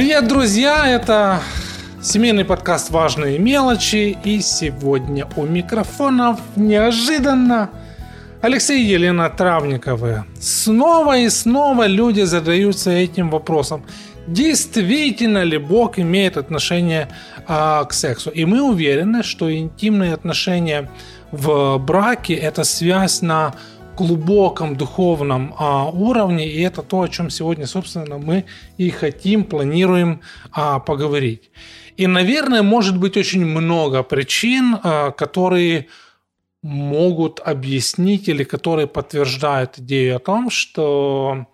Привет, друзья! Это семейный подкаст «Важные мелочи». И сегодня у микрофонов неожиданно Алексей и Елена Травниковы. Снова и снова люди задаются этим вопросом. Действительно ли Бог имеет отношение а, к сексу? И мы уверены, что интимные отношения в браке – это связь на глубоком духовном а, уровне, и это то, о чем сегодня, собственно, мы и хотим, планируем а, поговорить. И, наверное, может быть очень много причин, а, которые могут объяснить или которые подтверждают идею о том, что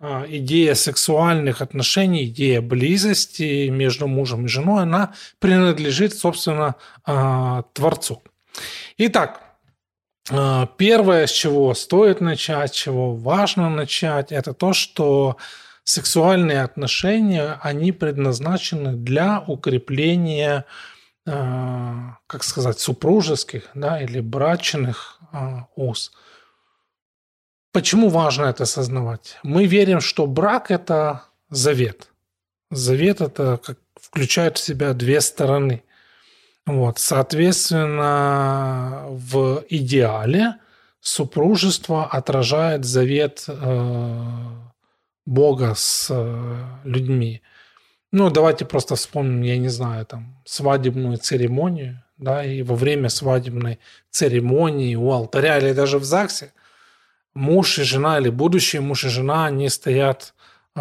а, идея сексуальных отношений, идея близости между мужем и женой, она принадлежит, собственно, а, Творцу. Итак, первое, с чего стоит начать, чего важно начать, это то, что сексуальные отношения, они предназначены для укрепления, а, как сказать, супружеских да, или брачных а, уз. Почему важно это осознавать? Мы верим, что брак – это завет. Завет – это как включает в себя две стороны – вот, соответственно, в идеале супружество отражает завет э, Бога с э, людьми. Ну, давайте просто вспомним, я не знаю, там, свадебную церемонию, да, и во время свадебной церемонии у алтаря или даже в ЗАГСе муж и жена или будущий муж и жена, они стоят, э,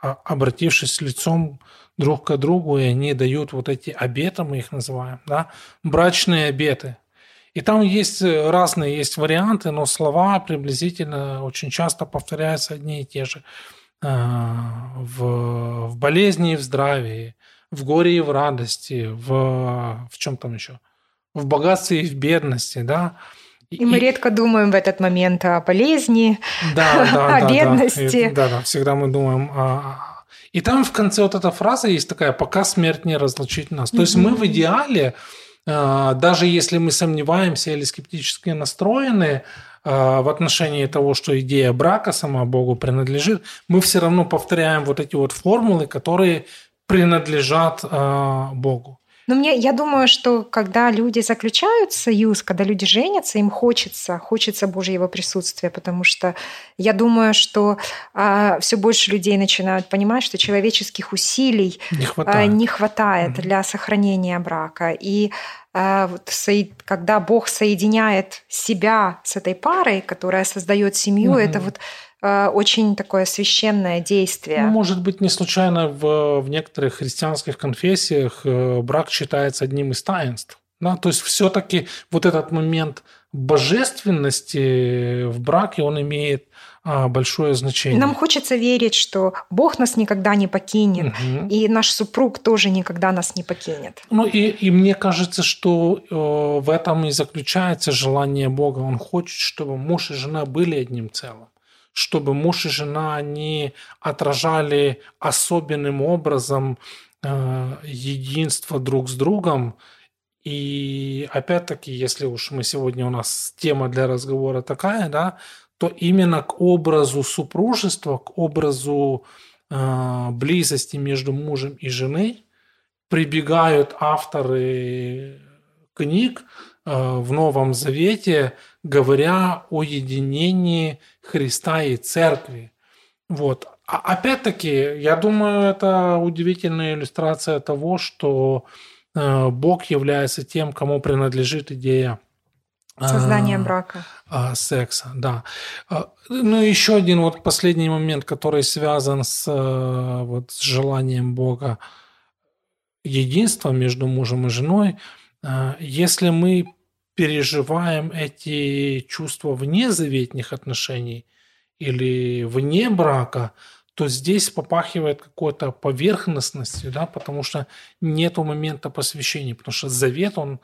обратившись лицом друг к другу, и они дают вот эти обеты, мы их называем, да, брачные обеты. И там есть э, разные есть варианты, но слова приблизительно очень часто повторяются одни и те же. Э, в, в болезни и в здравии, в горе и в радости, в, в чем там еще? В богатстве и в бедности, да. И мы редко думаем в этот момент о болезни, да, да, о да, бедности. Да, да, всегда мы думаем о, и там в конце вот эта фраза есть такая «пока смерть не разлучит нас». То есть мы в идеале, э, даже если мы сомневаемся или скептически настроены э, в отношении того, что идея брака сама Богу принадлежит, мы все равно повторяем вот эти вот формулы, которые принадлежат э, Богу. Но мне, я думаю, что когда люди заключают союз, когда люди женятся, им хочется, хочется Божьего присутствия, потому что я думаю, что а, все больше людей начинают понимать, что человеческих усилий не хватает, а, не хватает mm-hmm. для сохранения брака. И а, вот, когда Бог соединяет себя с этой парой, которая создает семью, mm-hmm. это вот Э, очень такое священное действие. Ну, может быть, не случайно в, в некоторых христианских конфессиях э, брак считается одним из таинств. Да? То есть все-таки вот этот момент божественности в браке, он имеет большое значение. Нам хочется верить, что Бог нас никогда не покинет, угу. и наш супруг тоже никогда нас не покинет. Ну и, и мне кажется, что э, в этом и заключается желание Бога. Он хочет, чтобы муж и жена были одним целым чтобы муж и жена, они отражали особенным образом э, единство друг с другом. И опять-таки, если уж мы сегодня у нас тема для разговора такая, да, то именно к образу супружества, к образу э, близости между мужем и женой прибегают авторы книг э, в Новом Завете, говоря о единении Христа и Церкви. Вот. А опять-таки, я думаю, это удивительная иллюстрация того, что э, Бог является тем, кому принадлежит идея Создание брака. Секса, да. Ну, еще один вот последний момент, который связан с, вот, с желанием Бога единства между мужем и женой. Если мы переживаем эти чувства вне заветных отношений или вне брака, то здесь попахивает какой-то поверхностностью, да, потому что нет момента посвящения, потому что завет, он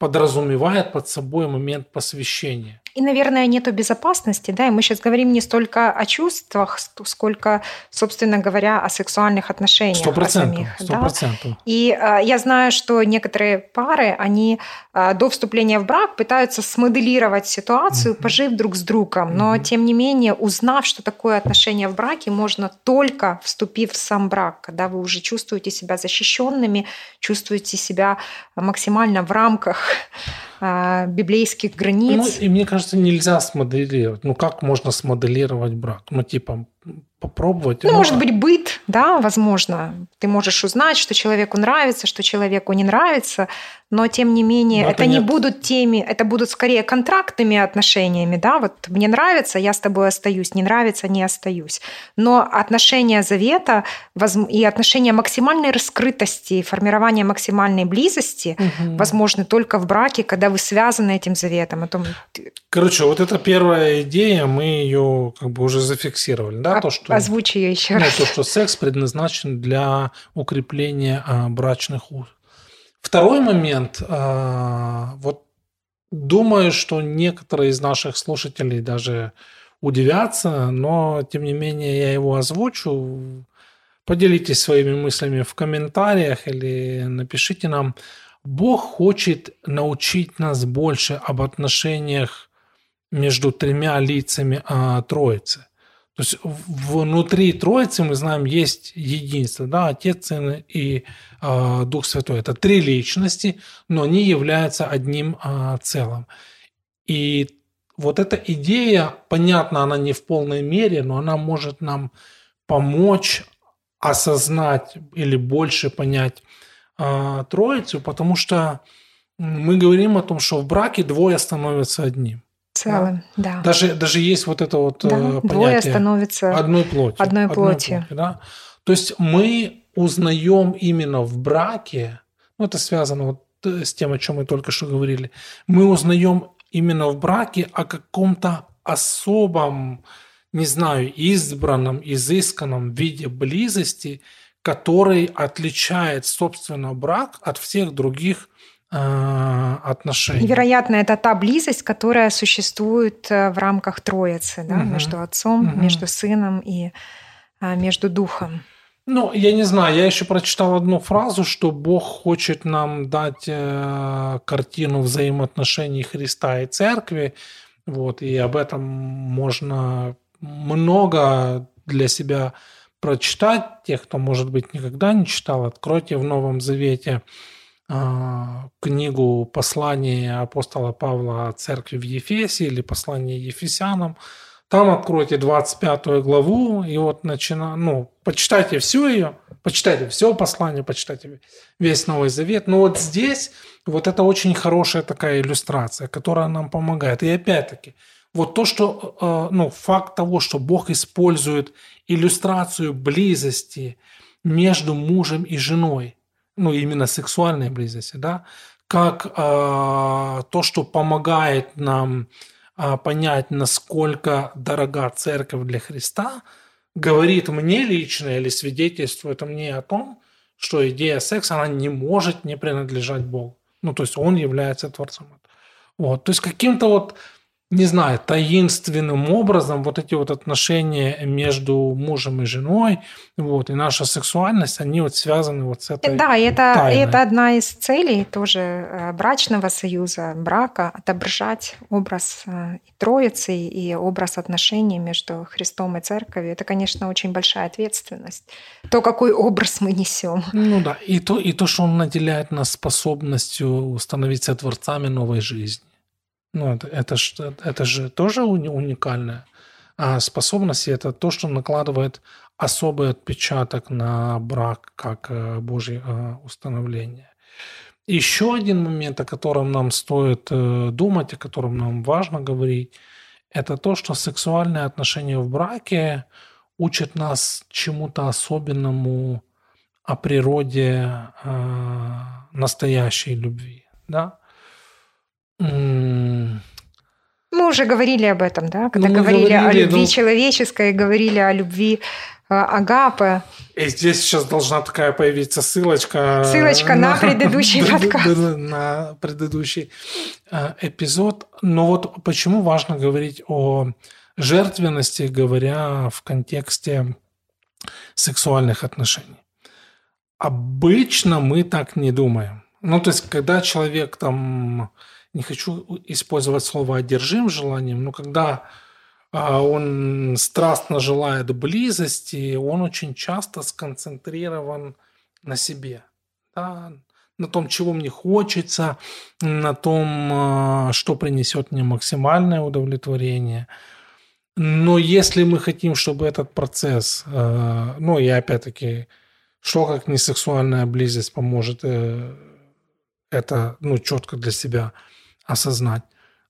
подразумевает под собой момент посвящения. И, наверное, нету безопасности, да, и мы сейчас говорим не столько о чувствах, сколько, собственно говоря, о сексуальных отношениях. Сто процентов, сто процентов. И э, я знаю, что некоторые пары, они э, до вступления в брак пытаются смоделировать ситуацию, uh-huh. пожив друг с другом, но, uh-huh. тем не менее, узнав, что такое отношения в браке, можно только вступив в сам брак, когда вы уже чувствуете себя защищенными, чувствуете себя максимально в рамках библейских границ. Ну, и мне кажется, нельзя смоделировать. Ну, как можно смоделировать брак? Ну, типа, попробовать. Ну, ну, может быть, быт, да, возможно. Ты можешь узнать, что человеку нравится, что человеку не нравится, но тем не менее, но это, это не будут теми, это будут скорее контрактными отношениями, да, вот мне нравится, я с тобой остаюсь, не нравится, не остаюсь. Но отношения завета и отношения максимальной раскрытости, формирования максимальной близости угу. возможны только в браке, когда вы связаны этим заветом. О том... Короче, вот эта первая идея, мы ее как бы уже зафиксировали, да, а, то, что... Озвучи ее еще ну, раз. То, что секс предназначен для укрепления а, брачных уз. Второй момент, а, вот думаю, что некоторые из наших слушателей даже удивятся, но тем не менее я его озвучу. Поделитесь своими мыслями в комментариях или напишите нам. Бог хочет научить нас больше об отношениях между тремя лицами а, Троицы. То есть внутри Троицы мы знаем есть единство, да, Отец, Сын и э, Дух Святой. Это три личности, но они являются одним э, целым. И вот эта идея, понятно, она не в полной мере, но она может нам помочь осознать или больше понять э, Троицу, потому что мы говорим о том, что в браке двое становятся одним целым, да. да. Даже, даже есть вот это вот да, э, понятие двое становится одной плоти. Одной плотью. Одной плоти да? То есть мы узнаем именно в браке, ну это связано вот э, с тем, о чем мы только что говорили, мы узнаем именно в браке о каком-то особом, не знаю, избранном, изысканном виде близости, который отличает, собственно, брак от всех других отношений. Вероятно, это та близость, которая существует э, в рамках Троицы, да, угу. между Отцом, угу. между Сыном и э, между Духом. Ну, я не знаю, я еще прочитал одну фразу, что Бог хочет нам дать э, картину взаимоотношений Христа и Церкви, вот, и об этом можно много для себя прочитать. Тех, кто, может быть, никогда не читал, откройте в Новом Завете а, книгу послания апостола Павла церкви в Ефесе или послание Ефесянам. Там откройте 25 главу и вот начина, ну, почитайте всю ее, почитайте все послание, почитайте весь Новый Завет. Но вот здесь вот это очень хорошая такая иллюстрация, которая нам помогает. И опять-таки, вот то, что, э, ну, факт того, что Бог использует иллюстрацию близости между мужем и женой – ну, именно сексуальной близости, да, как э, то, что помогает нам э, понять, насколько дорога церковь для Христа, говорит мне лично или свидетельствует мне о том, что идея секса, она не может не принадлежать Богу. Ну, то есть он является Творцом. Вот. То есть каким-то вот не знаю, таинственным образом вот эти вот отношения между мужем и женой, вот, и наша сексуальность, они вот связаны вот с этой Да, и это, это одна из целей тоже э, брачного союза, брака, отображать образ э, Троицы и образ отношений между Христом и Церковью. Это, конечно, очень большая ответственность. То, какой образ мы несем. Ну да, и то, и то, что он наделяет нас способностью становиться творцами новой жизни. Ну, это, это, ж, это же тоже уникальная а способность, это то, что накладывает особый отпечаток на брак как э, Божье э, установление. Еще один момент, о котором нам стоит э, думать, о котором нам важно говорить, это то, что сексуальные отношения в браке учат нас чему-то особенному о природе настоящей любви. Да? Мы уже говорили об этом, да, когда ну, говорили, говорили о любви но... человеческой, говорили о любви агапы. И здесь сейчас должна такая появиться ссылочка. Ссылочка на, на предыдущий подкаст. На предыдущий эпизод. Но вот почему важно говорить о жертвенности, говоря в контексте сексуальных отношений. Обычно мы так не думаем. Ну, то есть, когда человек там, не хочу использовать слово одержим желанием, но когда а, он страстно желает близости, он очень часто сконцентрирован на себе, да, на том, чего мне хочется, на том, а, что принесет мне максимальное удовлетворение – но если мы хотим, чтобы этот процесс, э, ну и опять-таки, что как не сексуальная близость поможет э, это ну, четко для себя осознать.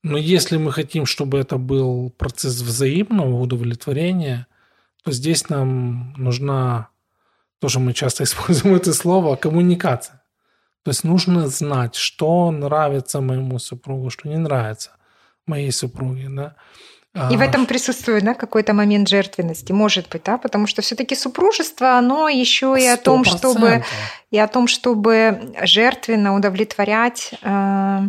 Но если мы хотим, чтобы это был процесс взаимного удовлетворения, то здесь нам нужна, тоже мы часто используем это слово, коммуникация. То есть нужно знать, что нравится моему супругу, что не нравится моей супруге. Да? И в этом присутствует да, какой-то момент жертвенности, может быть, да, потому что все-таки супружество, оно еще и о том, чтобы и о том, чтобы жертвенно удовлетворять э,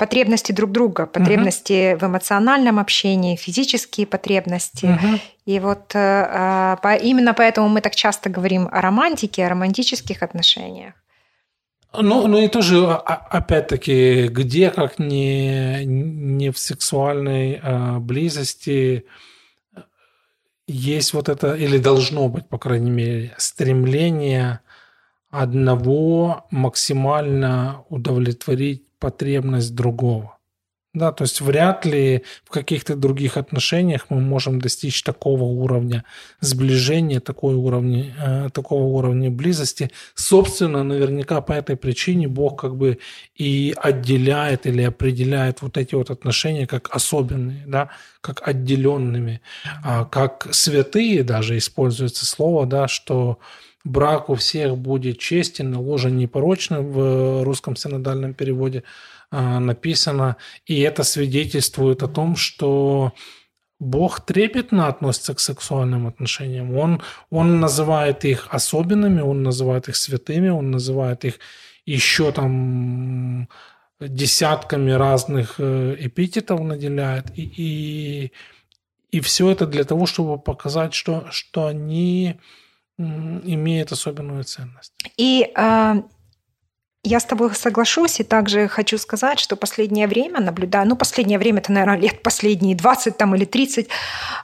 потребности друг друга, потребности угу. в эмоциональном общении, физические потребности. Угу. И вот э, по, именно поэтому мы так часто говорим о романтике, о романтических отношениях. Ну, ну и тоже, а, а, опять-таки, где, как не, не в сексуальной э, близости, есть вот это, или должно быть, по крайней мере, стремление одного максимально удовлетворить потребность другого. Да, то есть вряд ли в каких-то других отношениях мы можем достичь такого уровня сближения, такой уровня, э, такого уровня близости. Собственно, наверняка по этой причине Бог как бы и отделяет или определяет вот эти вот отношения как особенные, да, как отделенными, а как святые даже используется слово, да, что брак у всех будет честен, ложа непорочна в русском синодальном переводе – а, написано, и это свидетельствует о том, что Бог трепетно относится к сексуальным отношениям. Он, он называет их особенными, он называет их святыми, он называет их еще там десятками разных э, эпитетов наделяет. И, и, и все это для того, чтобы показать, что, что они имеют особенную ценность. И э, я с тобой соглашусь и также хочу сказать, что последнее время наблюдаю, ну, последнее время, это, наверное, лет последние 20 там, или 30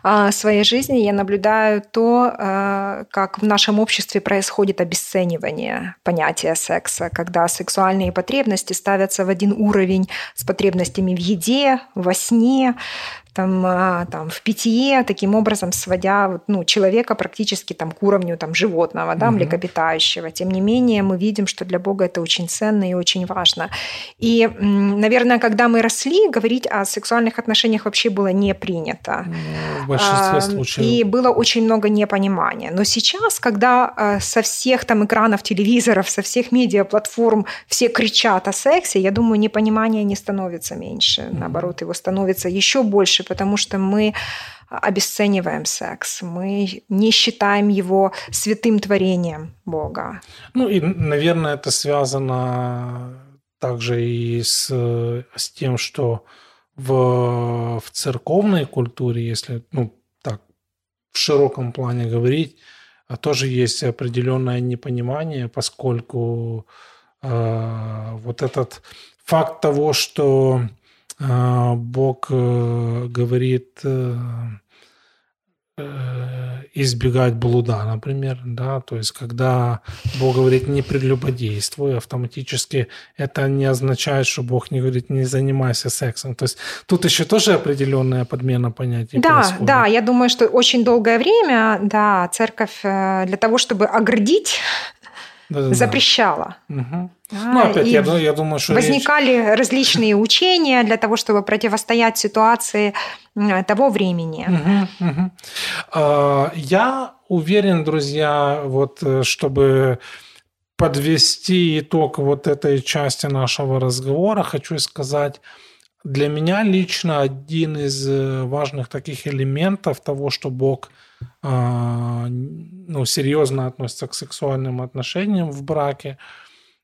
а, своей жизни, я наблюдаю то, а, как в нашем обществе происходит обесценивание понятия секса, когда сексуальные потребности ставятся в один уровень с потребностями в еде, во сне, там, а, там, в питье, таким образом сводя ну, человека практически там, к уровню там, животного, да, угу. млекопитающего. Тем не менее, мы видим, что для Бога это очень ценно и очень важно. И, наверное, когда мы росли, говорить о сексуальных отношениях вообще было не принято. Ну, в большинстве а, случаев. И было очень много непонимания. Но сейчас, когда а, со всех там экранов телевизоров, со всех медиаплатформ все кричат о сексе, я думаю, непонимание не становится меньше. Наоборот, его становится еще больше, потому что мы обесцениваем секс, мы не считаем его святым творением Бога. Ну и, наверное, это связано также и с, с тем, что в, в церковной культуре, если ну, так в широком плане говорить, тоже есть определенное непонимание, поскольку э, вот этот факт того, что а, Бог э, говорит э, э, избегать блуда, например, да, то есть когда Бог говорит не прелюбодействуй, автоматически это не означает, что Бог не говорит не занимайся сексом. То есть тут еще тоже определенная подмена понятий Да, происходит. да, я думаю, что очень долгое время, да, церковь для того, чтобы оградить да, запрещала. Угу. А, ну, опять, я, я думаю, что возникали речь... различные учения для того, чтобы противостоять ситуации того времени. Угу, угу. Я уверен, друзья, вот э, чтобы подвести итог вот этой части нашего разговора, хочу сказать для меня лично один из э, важных таких элементов того, что Бог а, ну, серьезно относится к сексуальным отношениям в браке,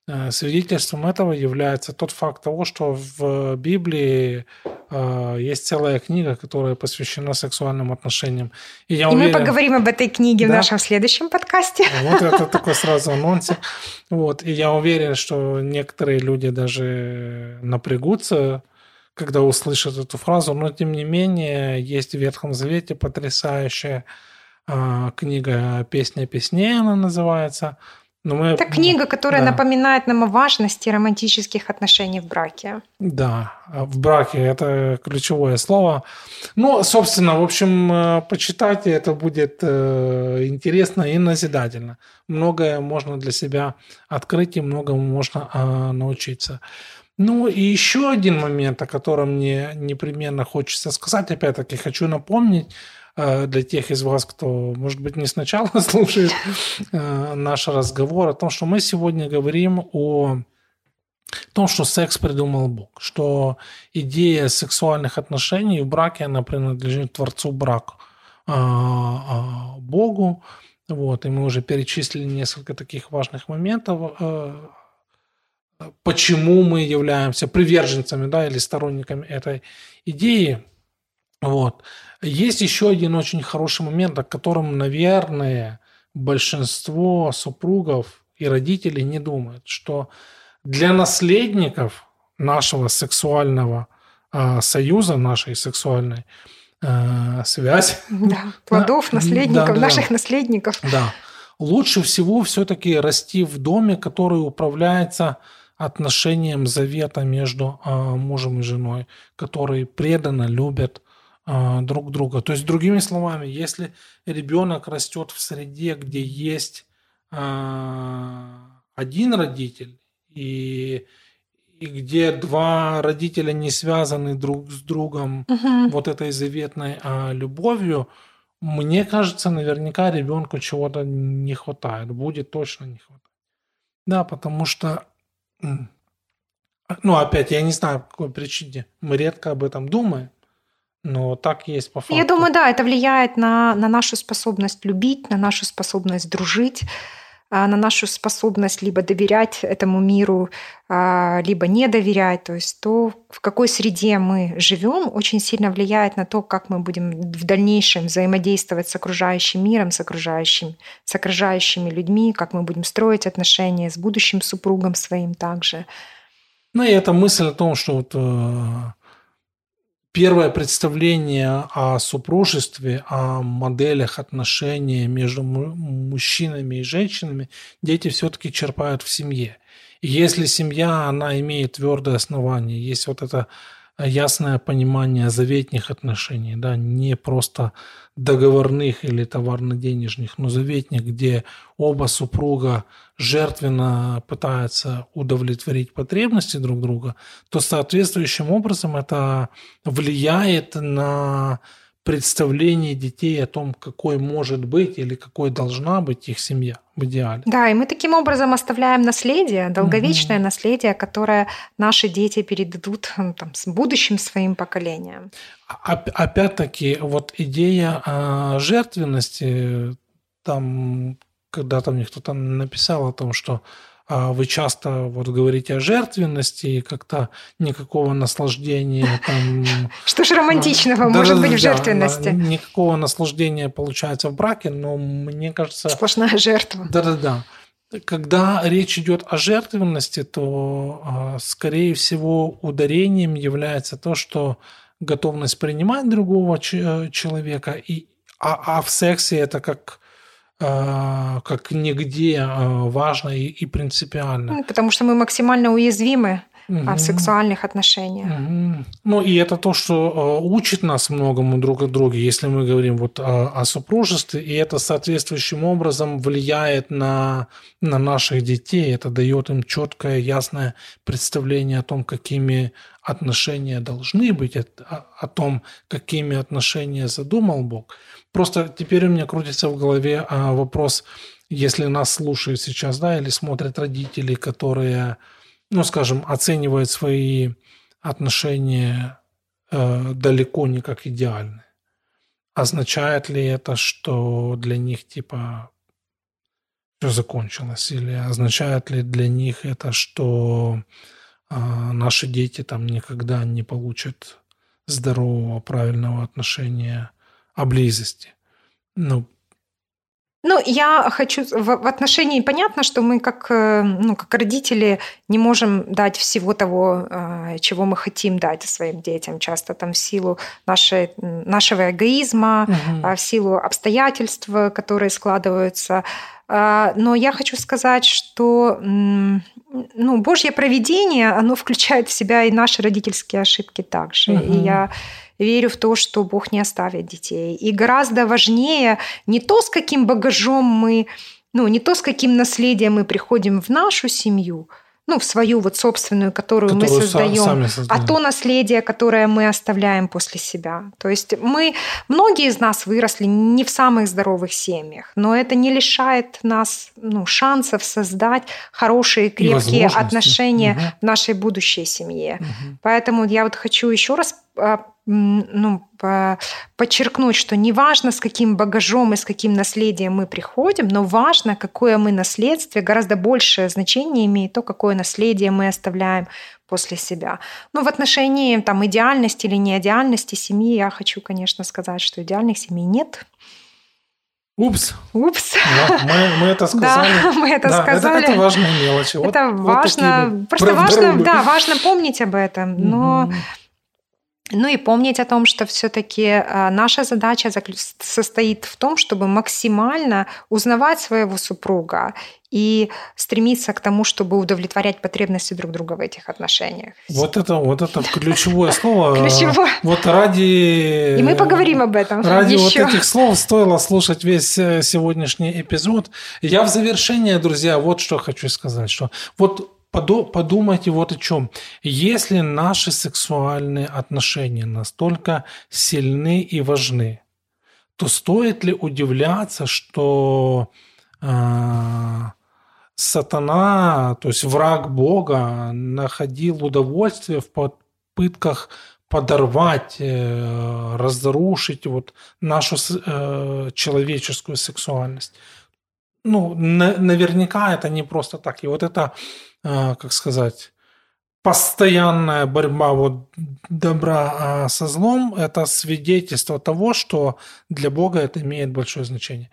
э, свидетельством этого является тот факт того, что в Библии а, есть целая книга, которая посвящена сексуальным отношениям. И, я и уверен, мы поговорим об этой книге да? в нашем следующем подкасте. Вот это такой сразу анонсик. Вот. И я уверен, что некоторые люди даже напрягутся, когда услышат эту фразу, но тем не менее есть в Ветхом Завете потрясающая э, книга «Песня песней» она называется. Но мы, Это книга, которая да. напоминает нам о важности романтических отношений в браке. Да, в браке это ключевое слово. Ну, собственно, в общем, э, почитайте, это будет э, интересно и назидательно. Многое можно для себя открыть и многому можно э, научиться. Ну и еще один момент, о котором мне непременно хочется сказать, опять-таки хочу напомнить э, для тех из вас, кто, может быть, не сначала слушает э, наш разговор, о том, что мы сегодня говорим о том, что секс придумал Бог, что идея сексуальных отношений в браке, она принадлежит Творцу брака, а, Богу. Вот, и мы уже перечислили несколько таких важных моментов э, почему мы являемся приверженцами да, или сторонниками этой идеи. Вот. Есть еще один очень хороший момент, о котором, наверное, большинство супругов и родителей не думают, что для наследников нашего сексуального э, союза, нашей сексуальной э, связи, да, плодов, да, наследников, да, наших да, наследников, да, лучше всего все-таки расти в доме, который управляется отношениям завета между а, мужем и женой, которые преданно любят а, друг друга. То есть, другими словами, если ребенок растет в среде, где есть а, один родитель и и где два родителя не связаны друг с другом угу. вот этой заветной а, любовью, мне кажется, наверняка ребенку чего-то не хватает, будет точно не хватать. Да, потому что ну, опять, я не знаю, по какой причине. Мы редко об этом думаем, но так есть по факту. Я думаю, да, это влияет на, на нашу способность любить, на нашу способность дружить, на нашу способность либо доверять этому миру, а, либо не доверять. То есть то, в какой среде мы живем, очень сильно влияет на то, как мы будем в дальнейшем взаимодействовать с окружающим миром, с, окружающим, с окружающими людьми, как мы будем строить отношения с будущим супругом своим также. Ну и эта мысль о том, что вот, э, первое представление о супружестве, о моделях отношений между мужчинами и женщинами дети все-таки черпают в семье. И если семья, она имеет твердое основание, есть вот это ясное понимание заветных отношений, да, не просто договорных или товарно-денежных, но заветных, где оба супруга жертвенно пытаются удовлетворить потребности друг друга, то соответствующим образом это влияет на представление детей о том, какой может быть или какой должна быть их семья в идеале. Да, и мы таким образом оставляем наследие, долговечное угу. наследие, которое наши дети передадут там, с будущим своим поколениям. Опять-таки, вот идея а, жертвенности, там когда-то мне кто-то написал о том, что а вы часто вот говорите о жертвенности и как-то никакого наслаждения там... Что ж романтичного может быть в жертвенности? Никакого наслаждения получается в браке, но мне кажется... Сплошная жертва. Да-да-да. Когда речь идет о жертвенности, то, а, скорее всего, ударением является то, что готовность принимать другого человека, и, а, а в сексе это как а, как нигде а, важно и, принципиально. Потому что мы максимально уязвимы угу. в сексуальных отношениях. Угу. Ну и это то, что учит нас многому друг от друга, если мы говорим вот о, о супружестве, и это соответствующим образом влияет на, на наших детей, это дает им четкое, ясное представление о том, какими отношения должны быть, о, о том, какими отношения задумал Бог. Просто теперь у меня крутится в голове а, вопрос, если нас слушают сейчас, да, или смотрят родители, которые, ну, скажем, оценивают свои отношения э, далеко не как идеальны. Означает ли это, что для них типа все закончилось? Или означает ли для них это, что э, наши дети там никогда не получат здорового, правильного отношения о близости? Ну, ну, я хочу в, отношении понятно, что мы как, э, ну, как родители не можем дать всего того, э, чего мы хотим дать своим детям, часто там в силу нашей, нашего эгоизма, угу. в силу обстоятельств, которые складываются. А, но я хочу сказать, что ну, Божье проведение, оно включает в себя и наши родительские ошибки также. Угу. И я верю в то, что Бог не оставит детей. И гораздо важнее не то, с каким багажом мы, ну, не то, с каким наследием мы приходим в нашу семью – ну, в свою вот собственную, которую, которую мы создаем, а то наследие, которое мы оставляем после себя. То есть мы, многие из нас выросли не в самых здоровых семьях, но это не лишает нас ну, шансов создать хорошие, крепкие отношения угу. в нашей будущей семье. Угу. Поэтому я вот хочу еще раз ну, подчеркнуть, что не важно, с каким багажом и с каким наследием мы приходим, но важно, какое мы наследствие, гораздо большее значение имеет то, какое наследие мы оставляем после себя. Ну, в отношении там, идеальности или неидеальности семьи я хочу, конечно, сказать, что идеальных семей нет. Упс. Упс. Да, мы, мы это сказали. Да, мы это да, сказали. Это, это важные мелочи. Это вот, важно. Вот просто важно, да, важно помнить об этом. Но угу. Ну и помнить о том, что все-таки а, наша задача состоит в том, чтобы максимально узнавать своего супруга и стремиться к тому, чтобы удовлетворять потребности друг друга в этих отношениях. Вот это, вот это ключевое слово. Ключевое. Вот ради... И мы поговорим об этом Ради еще. вот этих слов стоило слушать весь э, сегодняшний эпизод. Я в завершение, друзья, вот что хочу сказать, что вот подумайте вот о чем. Если наши сексуальные отношения настолько сильны и важны, то стоит ли удивляться, что э, сатана, то есть враг Бога, находил удовольствие в попытках подорвать, э, разрушить вот нашу э, человеческую сексуальность. Ну, на, наверняка это не просто так. И вот это как сказать, постоянная борьба вот добра а, со злом – это свидетельство того, что для Бога это имеет большое значение.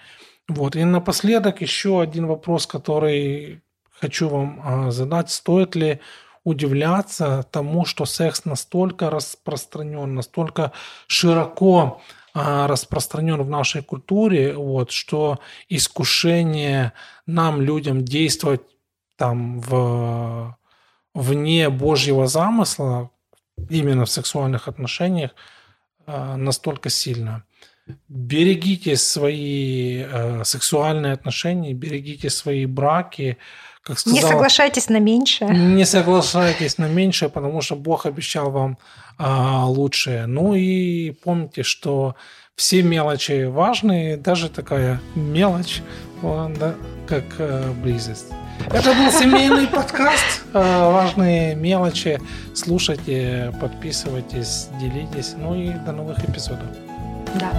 Вот. И напоследок еще один вопрос, который хочу вам а, задать. Стоит ли удивляться тому, что секс настолько распространен, настолько широко распространен в нашей культуре, вот, что искушение нам, людям, действовать там в, вне Божьего замысла, именно в сексуальных отношениях, э, настолько сильно. Берегите свои э, сексуальные отношения, берегите свои браки. Как сказал, не соглашайтесь на меньшее. Не соглашайтесь на меньшее, потому что Бог обещал вам э, лучшее. Ну и помните, что все мелочи важны, даже такая мелочь, да, как э, близость. Это был семейный подкаст. Э, важные мелочи. Слушайте, подписывайтесь, делитесь. Ну и до новых эпизодов. Да.